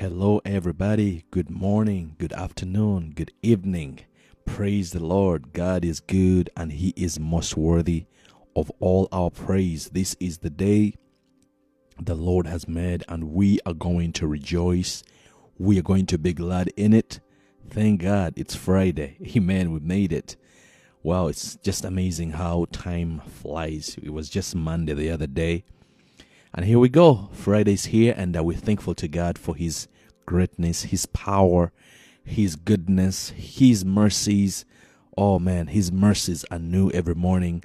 Hello, everybody. Good morning, good afternoon, good evening. Praise the Lord. God is good and He is most worthy of all our praise. This is the day the Lord has made, and we are going to rejoice. We are going to be glad in it. Thank God it's Friday. Amen. We made it. Wow, it's just amazing how time flies. It was just Monday the other day. And here we go. Friday's here, and uh, we're thankful to God for His greatness, His power, His goodness, His mercies. Oh man, His mercies are new every morning.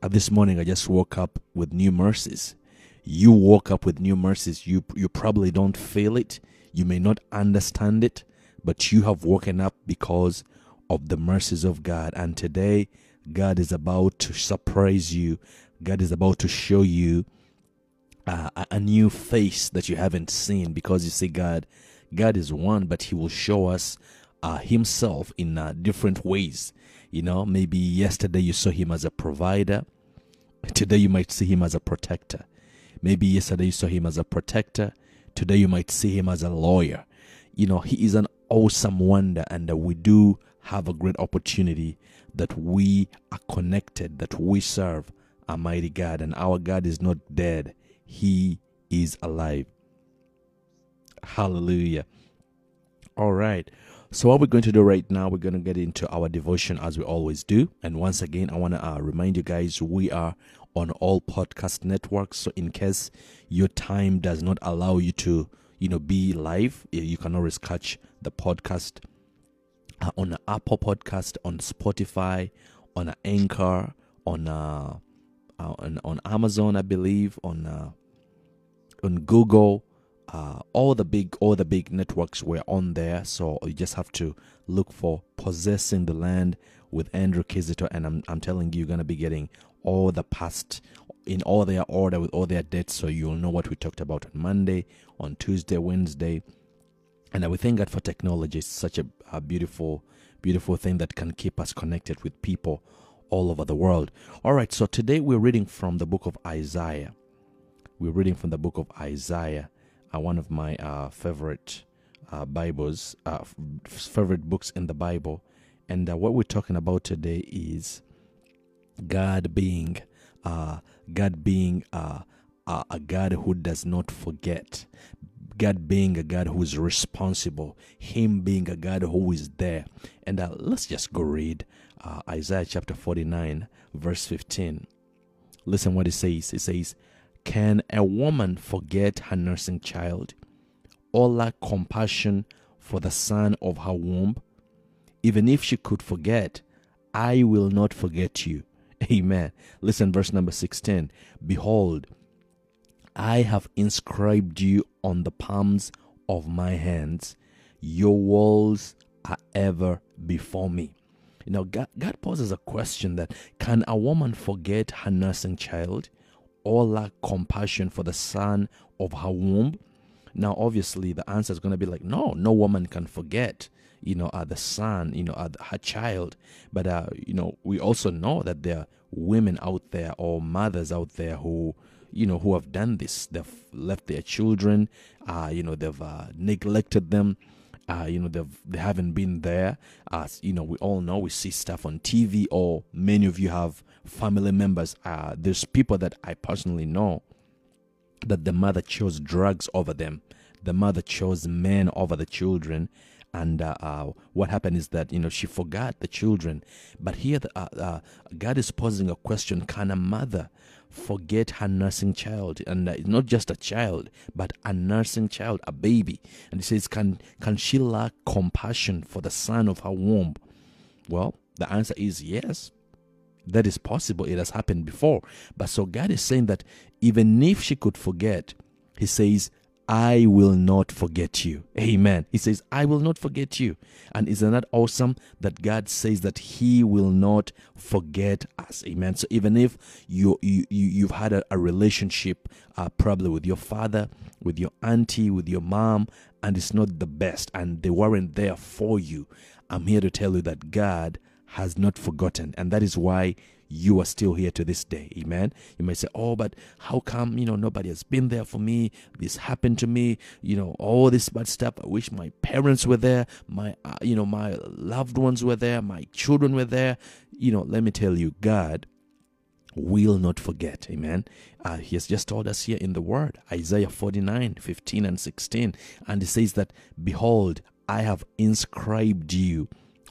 Uh, this morning, I just woke up with new mercies. You woke up with new mercies. You you probably don't feel it. You may not understand it, but you have woken up because of the mercies of God. And today, God is about to surprise you. God is about to show you uh, a new face that you haven't seen because you see god god is one but he will show us uh, himself in uh, different ways. You know maybe yesterday you saw him as a provider. Today you might see him as a protector. Maybe yesterday you saw him as a protector. Today you might see him as a lawyer. You know he is an awesome wonder and we do have a great opportunity that we are connected that we serve a mighty god and our god is not dead he is alive. Hallelujah. All right. So, what we're going to do right now, we're going to get into our devotion as we always do. And once again, I want to uh, remind you guys we are on all podcast networks. So, in case your time does not allow you to, you know, be live, you can always catch the podcast uh, on Apple Podcast, on Spotify, on Anchor, on uh, uh, on, on Amazon, I believe, on uh, on Google. Uh, all the big all the big networks were on there, so you just have to look for possessing the land with Andrew Kizito, and I'm I'm telling you, you're gonna be getting all the past in all their order with all their dates, so you'll know what we talked about on Monday, on Tuesday, Wednesday, and we thank God for technology. It's such a, a beautiful, beautiful thing that can keep us connected with people all over the world. All right, so today we're reading from the book of Isaiah we're reading from the book of Isaiah, uh, one of my uh, favorite uh, Bibles, uh, favorite books in the Bible. And uh, what we're talking about today is God being, uh, God being a God who does not forget. God being a God who is responsible, Him being a God who is there. And let's just go read Isaiah chapter 49, verse 15. Listen what it says. It says, can a woman forget her nursing child or lack compassion for the son of her womb? Even if she could forget, I will not forget you. Amen. Listen, verse number 16. Behold, I have inscribed you on the palms of my hands. Your walls are ever before me. You know, God, God poses a question that can a woman forget her nursing child? Or lack compassion for the son of her womb? Now, obviously, the answer is going to be like, no, no woman can forget, you know, uh, the son, you know, uh, her child. But, uh, you know, we also know that there are women out there or mothers out there who, you know, who have done this. They've left their children, uh, you know, they've uh, neglected them. Uh, you know they've they haven't been there as you know we all know we see stuff on tv or many of you have family members. Uh, there's people that I personally know that the mother chose drugs over them. The mother chose men over the children. And uh, uh, what happened is that, you know, she forgot the children. But here, the, uh, uh, God is posing a question Can a mother forget her nursing child? And uh, not just a child, but a nursing child, a baby. And he says, Can, can she lack compassion for the son of her womb? Well, the answer is yes that is possible. It has happened before. But so God is saying that even if she could forget, He says, I will not forget you. Amen. He says, I will not forget you. And isn't that awesome that God says that He will not forget us? Amen. So even if you, you, you've had a, a relationship uh, probably with your father, with your auntie, with your mom, and it's not the best, and they weren't there for you, I'm here to tell you that God has not forgotten. And that is why you are still here to this day. Amen. You may say, Oh, but how come, you know, nobody has been there for me? This happened to me, you know, all this bad stuff. I wish my parents were there, my, uh, you know, my loved ones were there, my children were there. You know, let me tell you, God will not forget. Amen. Uh, he has just told us here in the word, Isaiah 49 15 and 16. And he says that, Behold, I have inscribed you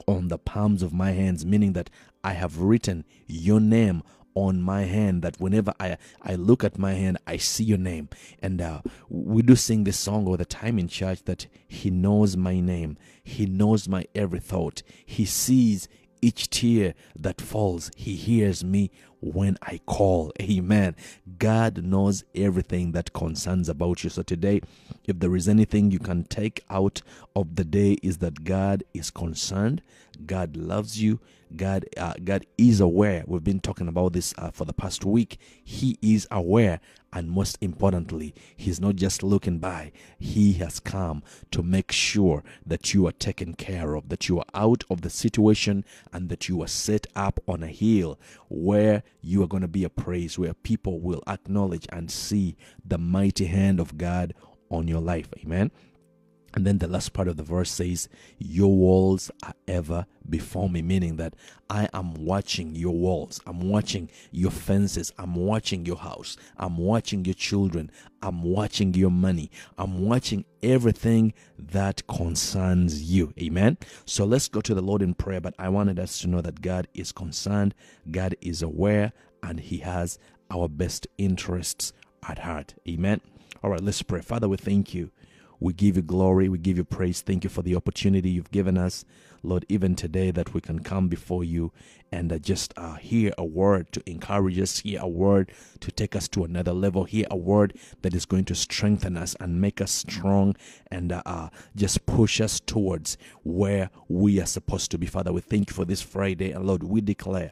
on the palms of my hands, meaning that I have written your name on my hand that whenever I, I look at my hand, I see your name. And uh, we do sing this song all the time in church that He knows my name, He knows my every thought, He sees each tear that falls, He hears me when I call. Amen. God knows everything that concerns about you. So today, if there is anything you can take out of the day, is that God is concerned, God loves you, God, uh, God is aware. We've been talking about this uh, for the past week. He is aware, and most importantly, He's not just looking by. He has come to make sure that you are taken care of, that you are out of the situation, and that you are set up on a hill where you are going to be a praise, where people will acknowledge and see the mighty hand of God on your life. Amen. And then the last part of the verse says, Your walls are ever before me, meaning that I am watching your walls, I'm watching your fences, I'm watching your house, I'm watching your children, I'm watching your money, I'm watching everything that concerns you. Amen. So let's go to the Lord in prayer. But I wanted us to know that God is concerned, God is aware, and He has our best interests at heart. Amen. All right, let's pray. Father, we thank you we give you glory. We give you praise. Thank you for the opportunity you've given us, Lord, even today that we can come before you and uh, just uh, hear a word to encourage us, hear a word to take us to another level, hear a word that is going to strengthen us and make us strong and uh, uh just push us towards where we are supposed to be. Father, we thank you for this Friday. And Lord, we declare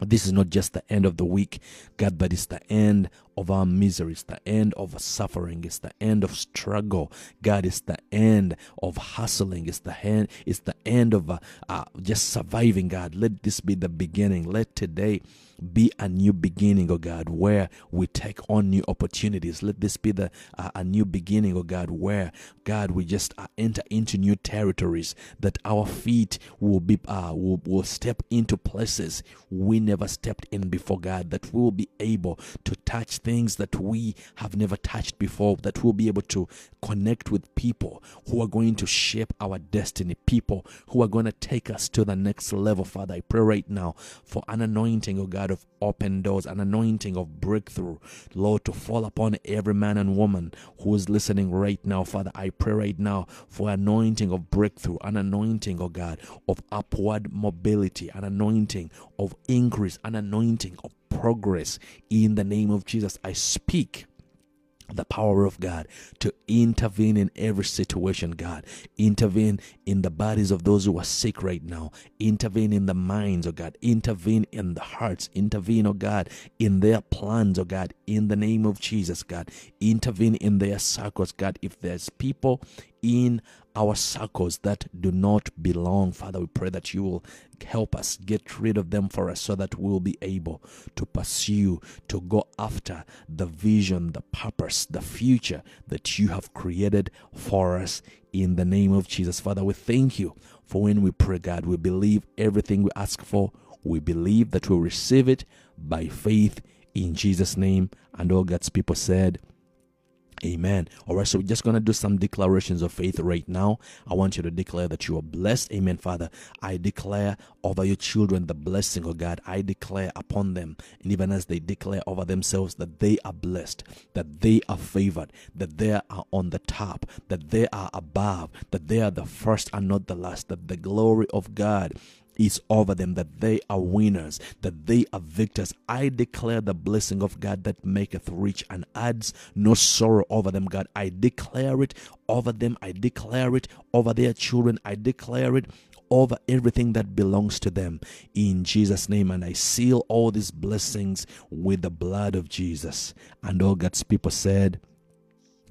this is not just the end of the week, God, but it's the end of our misery. It's the end of suffering. It's the end of struggle. God, it's the end of hustling. It's the end. It's the end of uh, uh, just surviving. God, let this be the beginning. Let today be a new beginning, oh God, where we take on new opportunities. Let this be the uh, a new beginning, oh God, where God we just uh, enter into new territories. That our feet will be uh, will, will step into places we never stepped in before, God. That we will be able to touch things that we have never touched before. That we'll be able to connect with people who are going to shape our destiny. People who are going to take us to the next level, Father. I pray right now for an anointing, oh God of open doors, an anointing of breakthrough, Lord, to fall upon every man and woman who is listening right now. Father, I pray right now for anointing of breakthrough, an anointing, oh God, of upward mobility, an anointing of increase, an anointing of progress in the name of Jesus. I speak the power of God to intervene in every situation, God. Intervene in the bodies of those who are sick right now. Intervene in the minds, oh God. Intervene in the hearts. Intervene, oh God, in their plans, oh God, in the name of Jesus, God. Intervene in their circles, God. If there's people in our circles that do not belong. Father, we pray that you will help us get rid of them for us so that we'll be able to pursue, to go after the vision, the purpose, the future that you have created for us in the name of Jesus. Father, we thank you for when we pray, God, we believe everything we ask for. We believe that we'll receive it by faith in Jesus' name. And all God's people said, Amen. All right, so we're just going to do some declarations of faith right now. I want you to declare that you are blessed. Amen, Father. I declare over your children the blessing of God. I declare upon them, and even as they declare over themselves that they are blessed, that they are favored, that they are on the top, that they are above, that they are the first and not the last, that the glory of God is over them, that they are winners, that they are victors. I declare the blessing of God that maketh rich and adds no sorrow over them, God. I declare it over them. I declare it over their children. I declare it over everything that belongs to them in Jesus' name. And I seal all these blessings with the blood of Jesus. And all God's people said,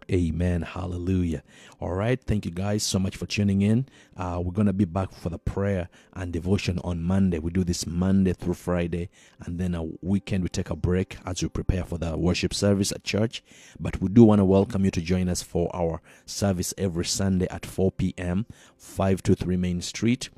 Amen. Hallelujah. All right. Thank you guys so much for tuning in. Uh, we're going to be back for the prayer and devotion on Monday. We do this Monday through Friday, and then a weekend we take a break as we prepare for the worship service at church. But we do want to welcome you to join us for our service every Sunday at 4 p.m., 523 Main Street.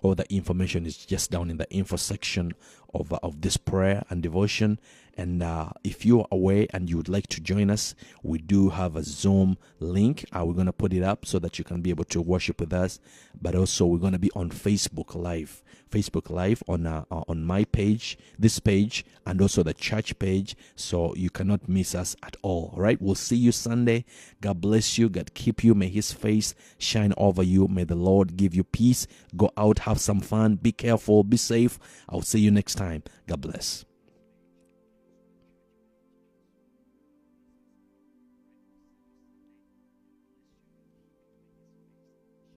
All the information is just down in the info section of, uh, of this prayer and devotion. And uh, if you are away and you would like to join us, we do have a Zoom link. Uh, we're going to put it up so that you can be able to worship with us. But also, we're going to be on Facebook Live. Facebook Live on uh, uh, on my page, this page, and also the church page. So you cannot miss us at all. All right. We'll see you Sunday. God bless you. God keep you. May His face shine over you. May the Lord give you peace. Go out, have some fun. Be careful. Be safe. I'll see you next time. God bless.